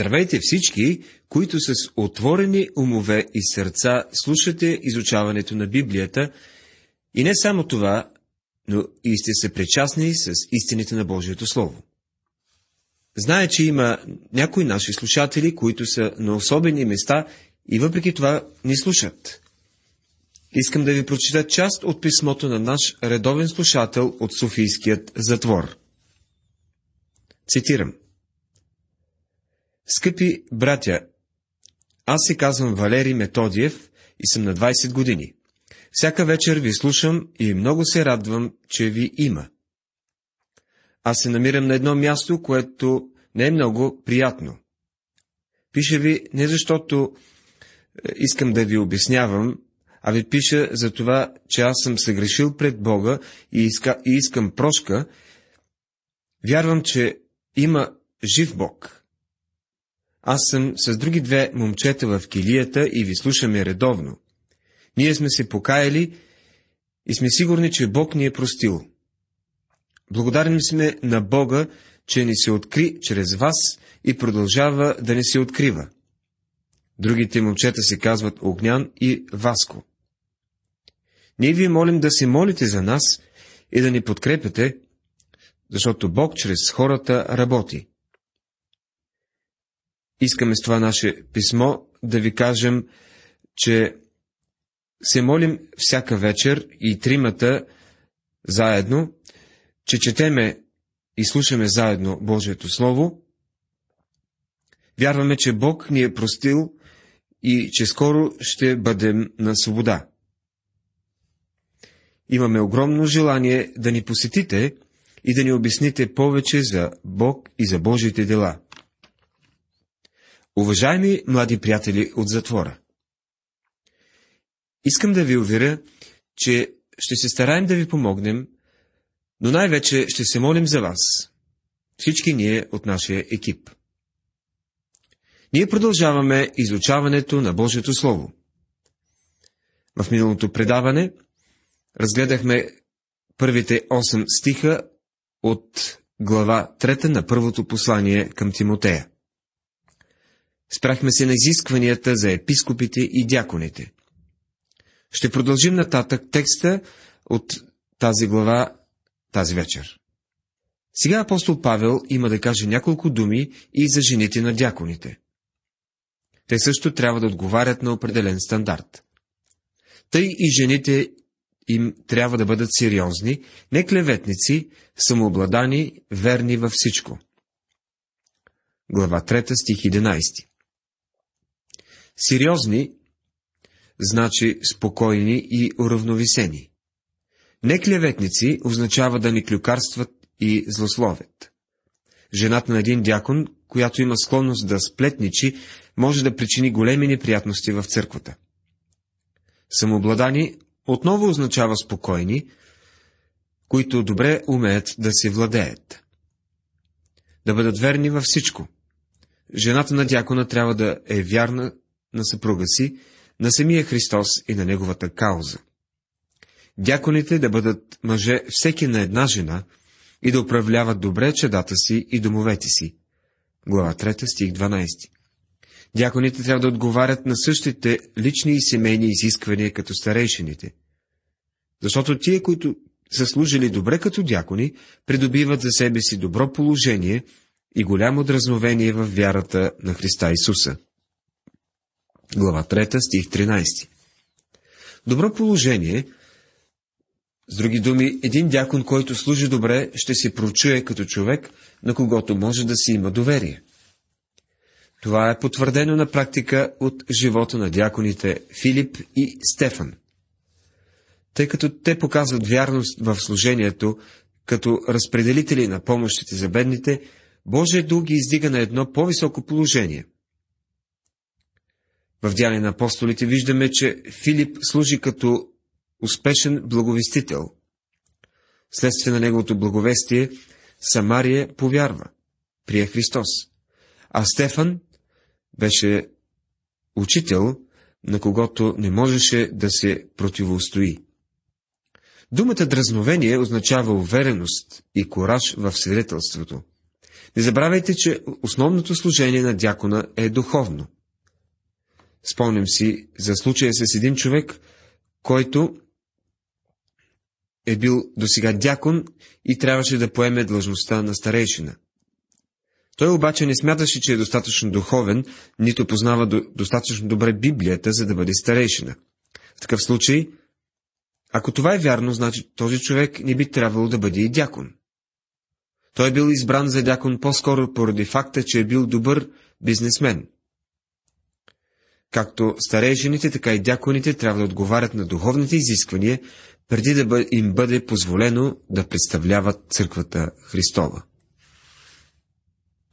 Здравейте всички, които с отворени умове и сърца слушате изучаването на Библията и не само това, но и сте се причастни с истините на Божието Слово. Знае, че има някои наши слушатели, които са на особени места и въпреки това ни слушат. Искам да ви прочита част от писмото на наш редовен слушател от Софийският затвор. Цитирам. Скъпи братя, аз се казвам Валери Методиев и съм на 20 години. Всяка вечер ви слушам и много се радвам, че ви има. Аз се намирам на едно място, което не е много приятно. Пиша ви не защото е, искам да ви обяснявам, а ви пиша за това, че аз съм съгрешил пред Бога и, иска, и искам прошка. Вярвам, че има жив Бог аз съм с други две момчета в килията и ви слушаме редовно. Ние сме се покаяли и сме сигурни, че Бог ни е простил. Благодарни сме на Бога, че ни се откри чрез вас и продължава да ни се открива. Другите момчета се казват Огнян и Васко. Ние ви молим да се молите за нас и да ни подкрепяте, защото Бог чрез хората работи. Искаме с това наше писмо да ви кажем, че се молим всяка вечер и тримата заедно, че четеме и слушаме заедно Божието Слово. Вярваме, че Бог ни е простил и че скоро ще бъдем на свобода. Имаме огромно желание да ни посетите и да ни обясните повече за Бог и за Божите дела. Уважаеми млади приятели от затвора, искам да ви уверя, че ще се стараем да ви помогнем, но най-вече ще се молим за вас, всички ние от нашия екип. Ние продължаваме изучаването на Божието Слово. В миналото предаване разгледахме първите 8 стиха от глава 3 на първото послание към Тимотея. Спрахме се на изискванията за епископите и дяконите. Ще продължим нататък текста от тази глава тази вечер. Сега апостол Павел има да каже няколко думи и за жените на дяконите. Те също трябва да отговарят на определен стандарт. Тъй и жените им трябва да бъдат сериозни, не клеветници, самообладани, верни във всичко. Глава 3, стих 11 Сериозни значи спокойни и уравновесени. Неклеветници означава да ни клюкарстват и злословят. Жената на един дякон, която има склонност да сплетничи, може да причини големи неприятности в църквата. Самообладани отново означава спокойни, които добре умеят да се владеят. Да бъдат верни във всичко. Жената на дякона трябва да е вярна на съпруга си, на самия Христос и на неговата кауза. Дяконите да бъдат мъже всеки на една жена и да управляват добре чедата си и домовете си. Глава 3, стих 12. Дяконите трябва да отговарят на същите лични и семейни изисквания като старейшините. Защото тие, които са служили добре като дякони, придобиват за себе си добро положение и голямо дразновение в вярата на Христа Исуса глава 3, стих 13. Добро положение, с други думи, един дякон, който служи добре, ще се прочуе като човек, на когото може да си има доверие. Това е потвърдено на практика от живота на дяконите Филип и Стефан. Тъй като те показват вярност в служението, като разпределители на помощите за бедните, Божия дух ги издига на едно по-високо положение – в Дяне на апостолите виждаме, че Филип служи като успешен благовестител. Следствие на неговото благовестие, Самария повярва, прие Христос. А Стефан беше учител, на когото не можеше да се противостои. Думата дразновение означава увереност и кораж в свидетелството. Не забравяйте, че основното служение на дякона е духовно. Спомням си за случая с един човек, който е бил досега дякон и трябваше да поеме длъжността на старейшина. Той обаче не смяташе, че е достатъчно духовен, нито познава до, достатъчно добре Библията, за да бъде старейшина. В такъв случай, ако това е вярно, значи този човек не би трябвало да бъде и дякон. Той е бил избран за дякон по-скоро поради факта, че е бил добър бизнесмен. Както старейшините, така и дяконите трябва да отговарят на духовните изисквания, преди да им бъде позволено да представляват църквата Христова.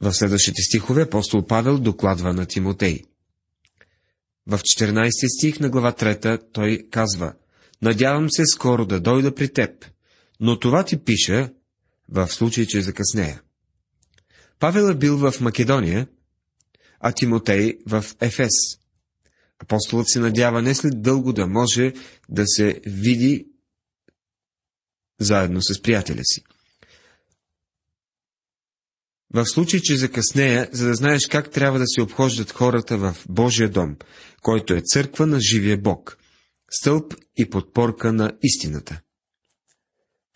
В следващите стихове апостол Павел докладва на Тимотей. В 14 стих на глава 3 той казва Надявам се скоро да дойда при теб, но това ти пиша, в случай, че закъснея. Павел е бил в Македония, а Тимотей в Ефес. Апостолът се надява не след дълго да може да се види заедно с приятеля си. В случай, че закъснея, за да знаеш как трябва да се обхождат хората в Божия дом, който е църква на живия Бог, стълб и подпорка на истината.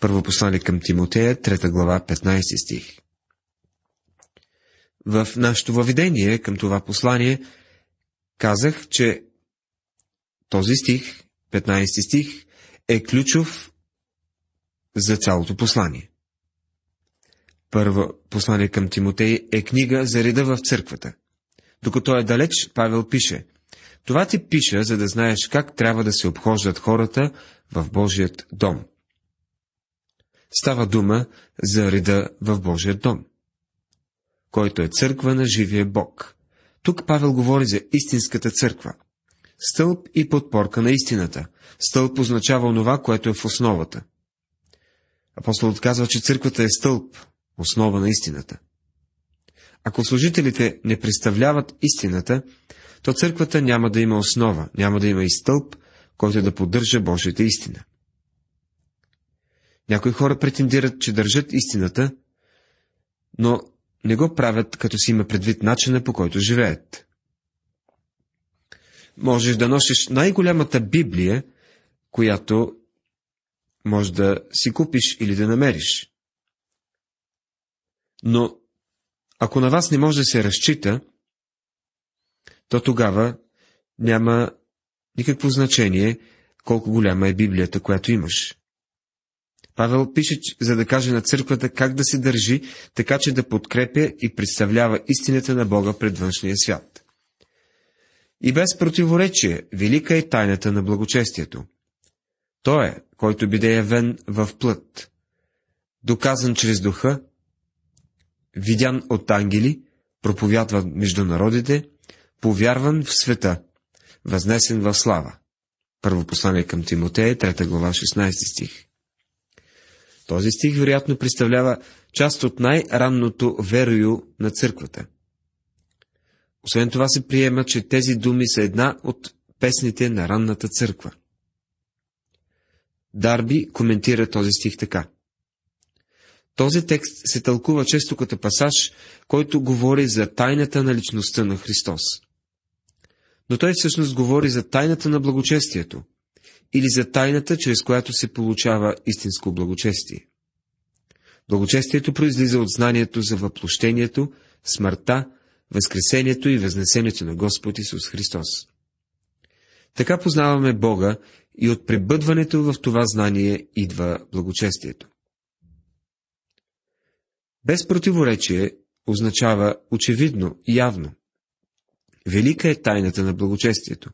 Първо послание към Тимотея, 3 глава, 15 стих. В нашето въведение към това послание казах, че този стих, 15 стих, е ключов за цялото послание. Първо послание към Тимотей е книга за реда в църквата. Докато е далеч, Павел пише, това ти пиша, за да знаеш как трябва да се обхождат хората в Божият дом. Става дума за реда в Божия дом, който е църква на живия Бог. Тук Павел говори за истинската църква. Стълб и подпорка на истината. Стълб означава онова, което е в основата. Апостолът казва, че църквата е стълб, основа на истината. Ако служителите не представляват истината, то църквата няма да има основа, няма да има и стълб, който да поддържа Божията истина. Някои хора претендират, че държат истината, но не го правят, като си има предвид начина по който живеят. Можеш да носиш най-голямата Библия, която може да си купиш или да намериш. Но ако на вас не може да се разчита, то тогава няма никакво значение колко голяма е Библията, която имаш. Павел пише, за да каже на църквата как да се държи, така че да подкрепя и представлява истината на Бога пред външния свят. И без противоречие, велика е тайната на благочестието. Той е, който биде явен в плът, доказан чрез духа, видян от ангели, проповядван между народите, повярван в света, възнесен в слава. Първо послание към Тимотея, 3 глава, 16 стих. Този стих вероятно представлява част от най-ранното верою на църквата. Освен това се приема, че тези думи са една от песните на ранната църква. Дарби коментира този стих така. Този текст се тълкува често като пасаж, който говори за тайната на личността на Христос. Но той всъщност говори за тайната на благочестието, или за тайната, чрез която се получава истинско благочестие. Благочестието произлиза от знанието за въплощението, смъртта, възкресението и възнесението на Господ Исус Христос. Така познаваме Бога и от пребъдването в това знание идва благочестието. Без противоречие означава очевидно явно. Велика е тайната на благочестието.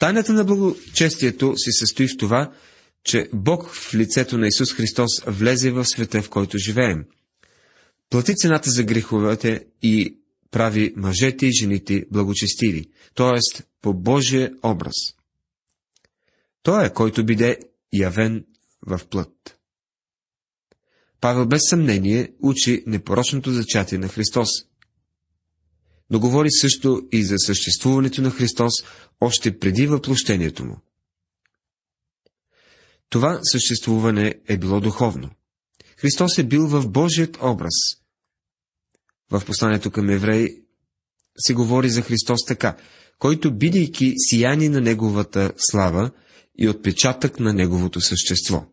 Тайната на благочестието се състои в това, че Бог в лицето на Исус Христос влезе в света, в който живеем. Плати цената за греховете и прави мъжете и жените благочестиви, т.е. по Божия образ. Той е, който биде явен в плът. Павел без съмнение учи непорочното зачатие на Христос. Но говори също и за съществуването на Христос още преди въплощението му. Това съществуване е било духовно. Христос е бил в Божият образ. В посланието към евреи се говори за Христос така, който, бидейки сияни на Неговата слава и отпечатък на Неговото същество.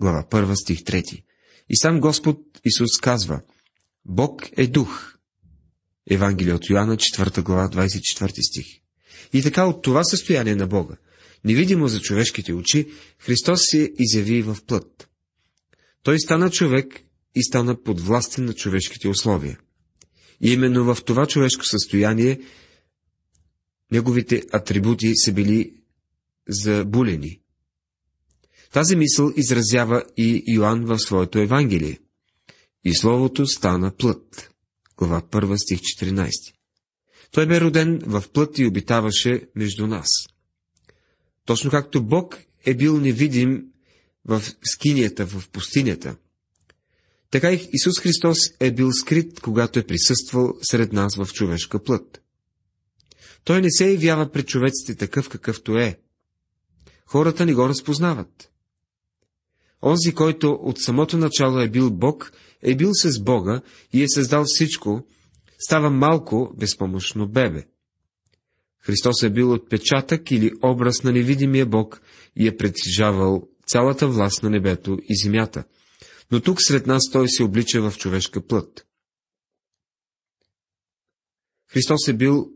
Глава 1, стих 3. И сам Господ Исус казва, Бог е дух. Евангелие от Йоанна, 4 глава, 24 стих. И така от това състояние на Бога, невидимо за човешките очи, Христос се изяви в плът. Той стана човек и стана подвластен на човешките условия. И именно в това човешко състояние неговите атрибути са били забулени. Тази мисъл изразява и Йоанн в своето Евангелие. И Словото стана плът. Глава 1, стих 14. Той бе роден в плът и обитаваше между нас. Точно както Бог е бил невидим в скинията, в пустинята, така и Исус Христос е бил скрит, когато е присъствал сред нас в човешка плът. Той не се явява пред човеците такъв какъвто е. Хората не го разпознават. Онзи, който от самото начало е бил Бог, е бил с Бога и е създал всичко, става малко безпомощно бебе. Христос е бил отпечатък или образ на невидимия Бог и е притежавал цялата власт на небето и земята. Но тук сред нас той се облича в човешка плът. Христос е бил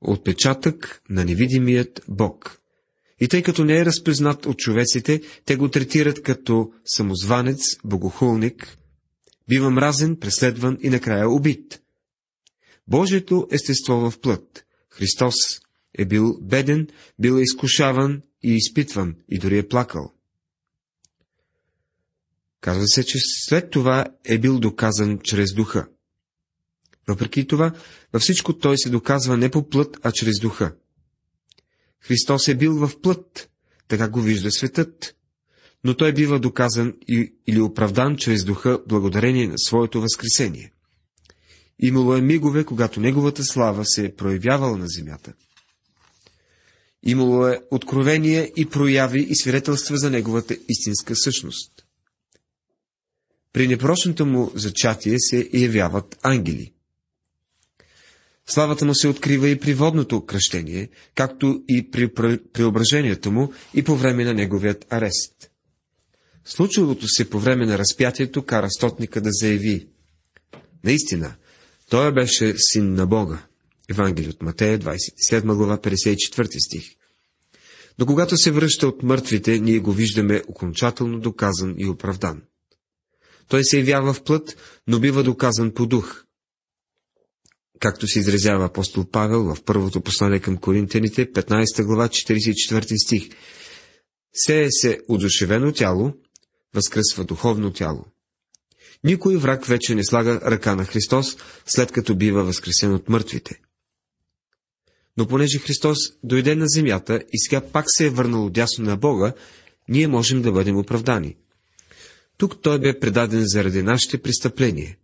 отпечатък на невидимият Бог. И тъй като не е разпознат от човеците, те го третират като самозванец, богохулник, бива мразен, преследван и накрая убит. Божието естество в плът. Христос е бил беден, бил е изкушаван и изпитван, и дори е плакал. Казва се, че след това е бил доказан чрез духа. Въпреки това, във всичко той се доказва не по плът, а чрез духа. Христос е бил в плът, така го вижда светът, но той бива доказан и, или оправдан чрез духа благодарение на своето възкресение. Имало е мигове, когато неговата слава се е проявявала на земята. Имало е откровение и прояви и свидетелства за неговата истинска същност. При непрочното му зачатие се явяват ангели. Славата му се открива и при водното кръщение, както и при преображението му и по време на неговият арест. Случилото се по време на разпятието кара стотника да заяви. Наистина, той беше син на Бога. Евангелие от Матея, 27 глава, 54 стих. Но когато се връща от мъртвите, ние го виждаме окончателно доказан и оправдан. Той се явява в плът, но бива доказан по дух. Както се изразява апостол Павел в първото послание към Коринтяните, 15 глава, 44 стих. Сее се удушевено тяло, възкръсва духовно тяло. Никой враг вече не слага ръка на Христос, след като бива възкресен от мъртвите. Но понеже Христос дойде на земята и сега пак се е върнал дясно на Бога, ние можем да бъдем оправдани. Тук Той бе предаден заради нашите престъпления.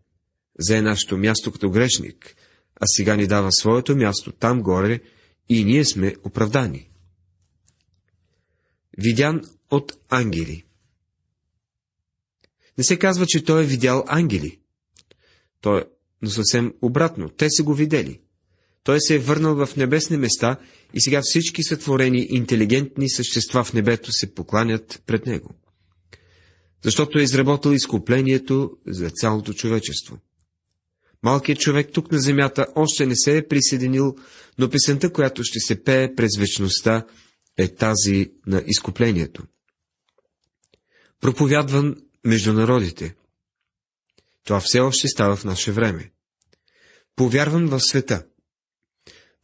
За нашето място като грешник, а сега ни дава своето място там горе и ние сме оправдани. Видян от ангели Не се казва, че той е видял ангели. Той, но съвсем обратно, те са го видели. Той се е върнал в небесни места и сега всички сътворени интелигентни същества в небето се покланят пред него. Защото е изработил изкуплението за цялото човечество. Малкият човек тук на земята още не се е присъединил, но песента, която ще се пее през вечността, е тази на изкуплението. Проповядван между народите. Това все още става в наше време. Повярван в света.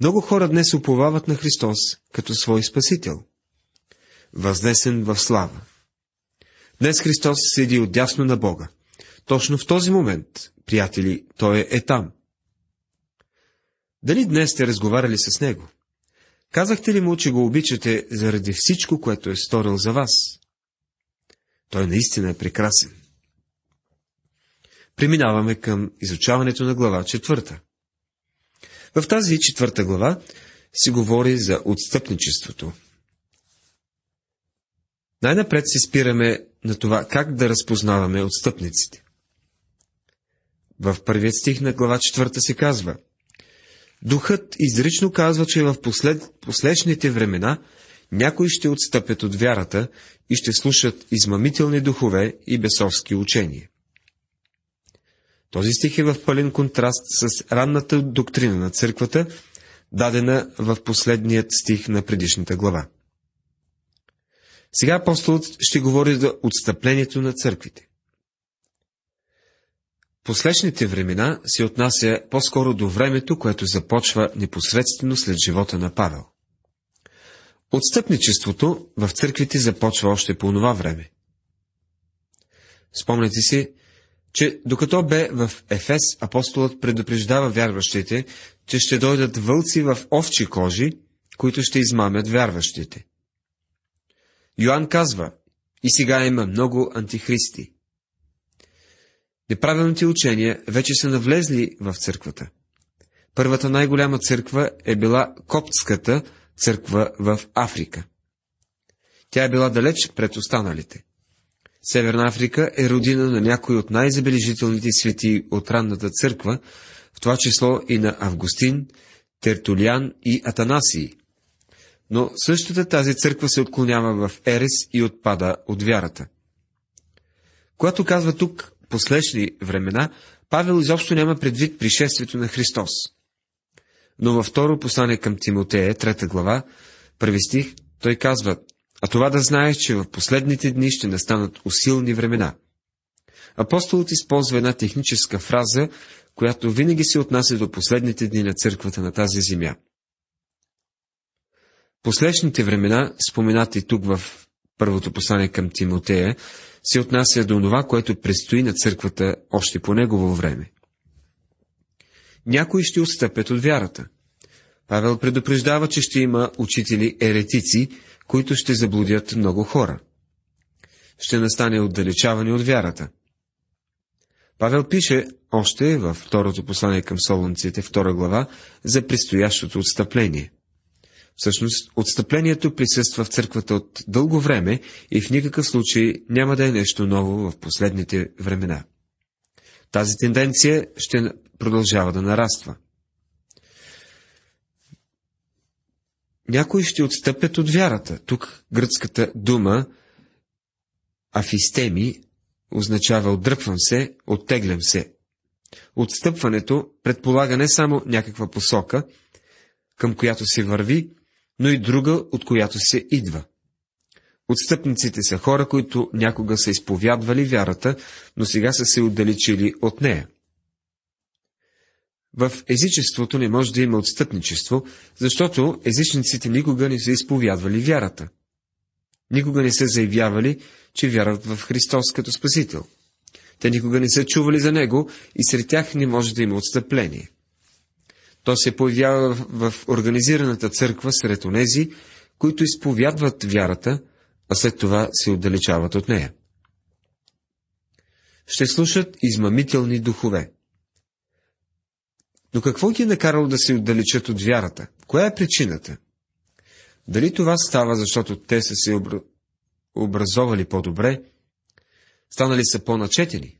Много хора днес уповават на Христос като свой Спасител. Възнесен в слава. Днес Христос седи отдясно на Бога. Точно в този момент, приятели, Той е там. Дали днес сте разговаряли с Него? Казахте ли му, че го обичате заради всичко, което е сторил за вас? Той наистина е прекрасен. Преминаваме към изучаването на глава четвърта. В тази четвърта глава се говори за отстъпничеството. Най-напред се спираме на това как да разпознаваме отстъпниците. В първият стих на глава 4 се казва Духът изрично казва, че в послед... последните времена някои ще отстъпят от вярата и ще слушат измамителни духове и бесовски учения. Този стих е в пълен контраст с ранната доктрина на църквата, дадена в последният стих на предишната глава. Сега апостолът ще говори за отстъплението на църквите. Последните времена се отнася по-скоро до времето, което започва непосредствено след живота на Павел. Отстъпничеството в църквите започва още по това време. Спомняте си, че докато бе в Ефес, апостолът предупреждава вярващите, че ще дойдат вълци в овчи кожи, които ще измамят вярващите. Йоанн казва, и сега има много антихристи. Неправилните учения вече са навлезли в църквата. Първата най-голяма църква е била коптската църква в Африка. Тя е била далеч пред останалите. Северна Африка е родина на някои от най-забележителните свети от ранната църква, в това число и на Августин, Тертулиан и Атанасии. Но същата тази църква се отклонява в Ерес и отпада от вярата. Когато казва тук последни времена, Павел изобщо няма предвид пришествието на Христос. Но във второ послание към Тимотея, трета глава, първи стих, той казва, а това да знаеш, че в последните дни ще настанат усилни времена. Апостолът използва една техническа фраза, която винаги се отнася до последните дни на църквата на тази земя. Последните времена, споменати тук в първото послание към Тимотея, се отнася до това, което предстои на църквата още по негово време. Някои ще отстъпят от вярата. Павел предупреждава, че ще има учители еретици, които ще заблудят много хора. Ще настане отдалечаване от вярата. Павел пише още във второто послание към Солунците, втора глава, за предстоящото отстъпление. Всъщност, отстъплението присъства в църквата от дълго време и в никакъв случай няма да е нещо ново в последните времена. Тази тенденция ще продължава да нараства. Някои ще отстъпят от вярата. Тук гръцката дума афистеми означава отдръпвам се, оттеглям се. Отстъпването предполага не само някаква посока, към която се върви, но и друга, от която се идва. Отстъпниците са хора, които някога са изповядвали вярата, но сега са се отдалечили от нея. В езичеството не може да има отстъпничество, защото езичниците никога не са изповядвали вярата. Никога не са заявявали, че вярват в Христос като Спасител. Те никога не са чували за Него и сред тях не може да има отстъпление. То се появява в организираната църква сред онези, които изповядват вярата, а след това се отдалечават от нея. Ще слушат измамителни духове. Но какво ги е накарало да се отдалечат от вярата? Коя е причината? Дали това става, защото те са се образовали по-добре, станали са по-начетени?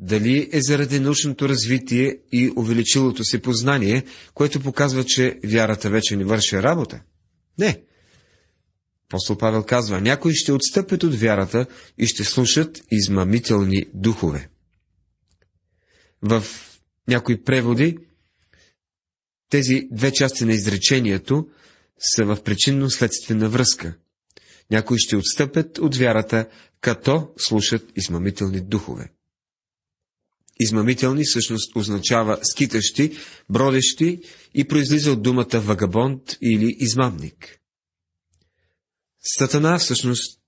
Дали е заради научното развитие и увеличилото си познание, което показва, че вярата вече не върши работа? Не. Апостол Павел казва, някои ще отстъпят от вярата и ще слушат измамителни духове. В някои преводи тези две части на изречението са в причинно-следствена връзка. Някои ще отстъпят от вярата, като слушат измамителни духове. Измамителни всъщност означава скитащи, бродещи и произлиза от думата вагабонд или измамник. Сатана всъщност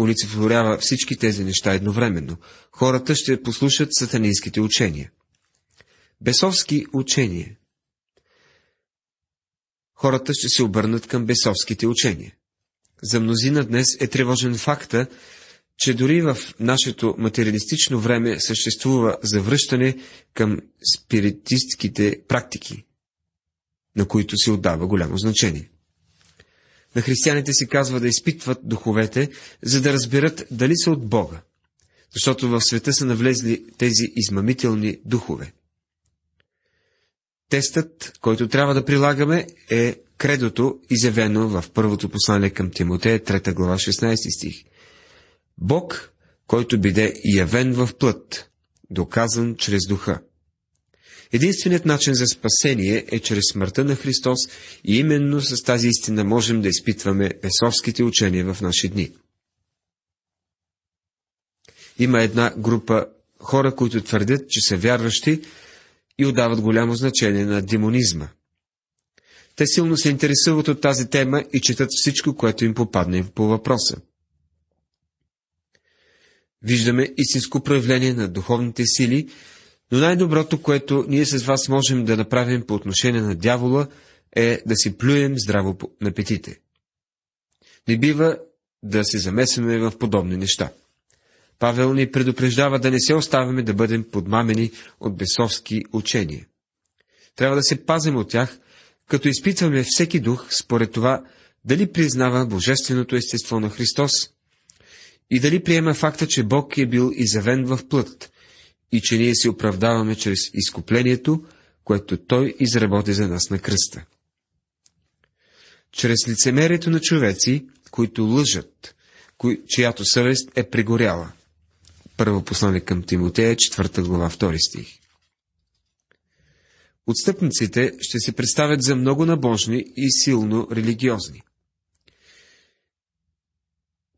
олицетворява всички тези неща едновременно. Хората ще послушат сатанинските учения. Бесовски учения. Хората ще се обърнат към бесовските учения. За мнозина днес е тревожен факта, че дори в нашето материалистично време съществува завръщане към спиритистките практики, на които се отдава голямо значение. На християните се казва да изпитват духовете, за да разберат дали са от Бога. защото в света са навлезли тези измамителни духове. Тестът, който трябва да прилагаме, е кредото, изявено в първото послание към Тимотея, 3 глава, 16 стих. Бог, който биде явен в плът, доказан чрез духа. Единственият начин за спасение е чрез смъртта на Христос и именно с тази истина можем да изпитваме бесовските учения в наши дни. Има една група хора, които твърдят, че са вярващи и отдават голямо значение на демонизма. Те силно се интересуват от тази тема и четат всичко, което им попадне по въпроса. Виждаме истинско проявление на духовните сили, но най-доброто, което ние с вас можем да направим по отношение на дявола, е да си плюем здраво на петите. Не бива да се замесваме в подобни неща. Павел ни предупреждава да не се оставяме да бъдем подмамени от бесовски учения. Трябва да се пазим от тях, като изпитваме всеки дух според това, дали признава божественото естество на Христос и дали приема факта, че Бог е бил изявен в плът и че ние се оправдаваме чрез изкуплението, което Той изработи за нас на кръста. Чрез лицемерието на човеци, които лъжат, кои, чиято съвест е прегоряла. Първо послание към Тимотея, 4 глава, 2 стих. Отстъпниците ще се представят за много набожни и силно религиозни.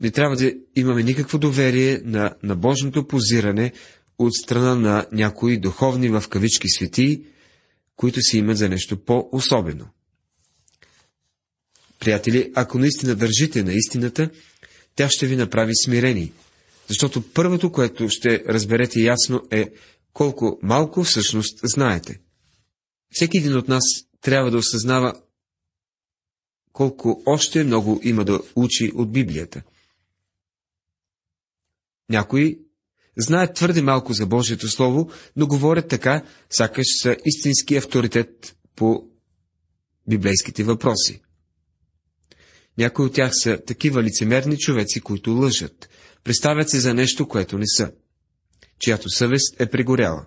Не трябва да имаме никакво доверие на набожното позиране от страна на някои духовни в кавички светии, които си имат за нещо по-особено. Приятели, ако наистина държите на истината, тя ще ви направи смирени, защото първото, което ще разберете ясно е колко малко всъщност знаете. Всеки един от нас трябва да осъзнава колко още много има да учи от Библията. Някои знаят твърде малко за Божието Слово, но говорят така, сякаш са истински авторитет по библейските въпроси. Някои от тях са такива лицемерни човеци, които лъжат, представят се за нещо, което не са, чиято съвест е прегоряла.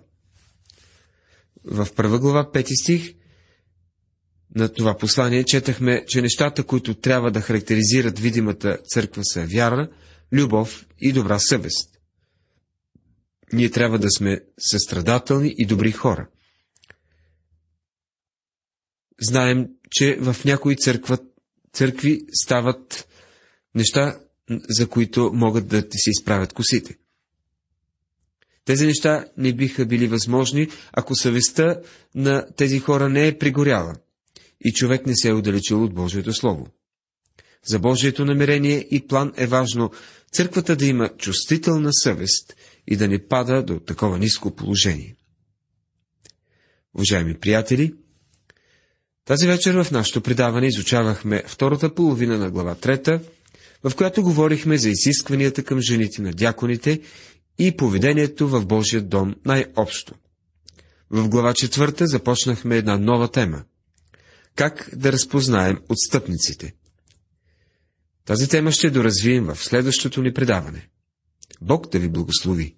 В първа глава, пети стих, на това послание четахме, че нещата, които трябва да характеризират видимата църква са вяра, любов и добра съвест. Ние трябва да сме състрадателни и добри хора. Знаем, че в някои църква, църкви стават неща, за които могат да ти се изправят косите. Тези неща не биха били възможни, ако съвестта на тези хора не е пригоряла и човек не се е удалечил от Божието Слово. За Божието намерение и план е важно църквата да има чувствителна съвест и да не пада до такова ниско положение. Уважаеми приятели, тази вечер в нашето предаване изучавахме втората половина на глава трета, в която говорихме за изискванията към жените на дяконите и поведението в Божия дом най-общо. В глава четвърта започнахме една нова тема. Как да разпознаем отстъпниците? Тази тема ще доразвием в следващото ни предаване. Бог да ви благослови!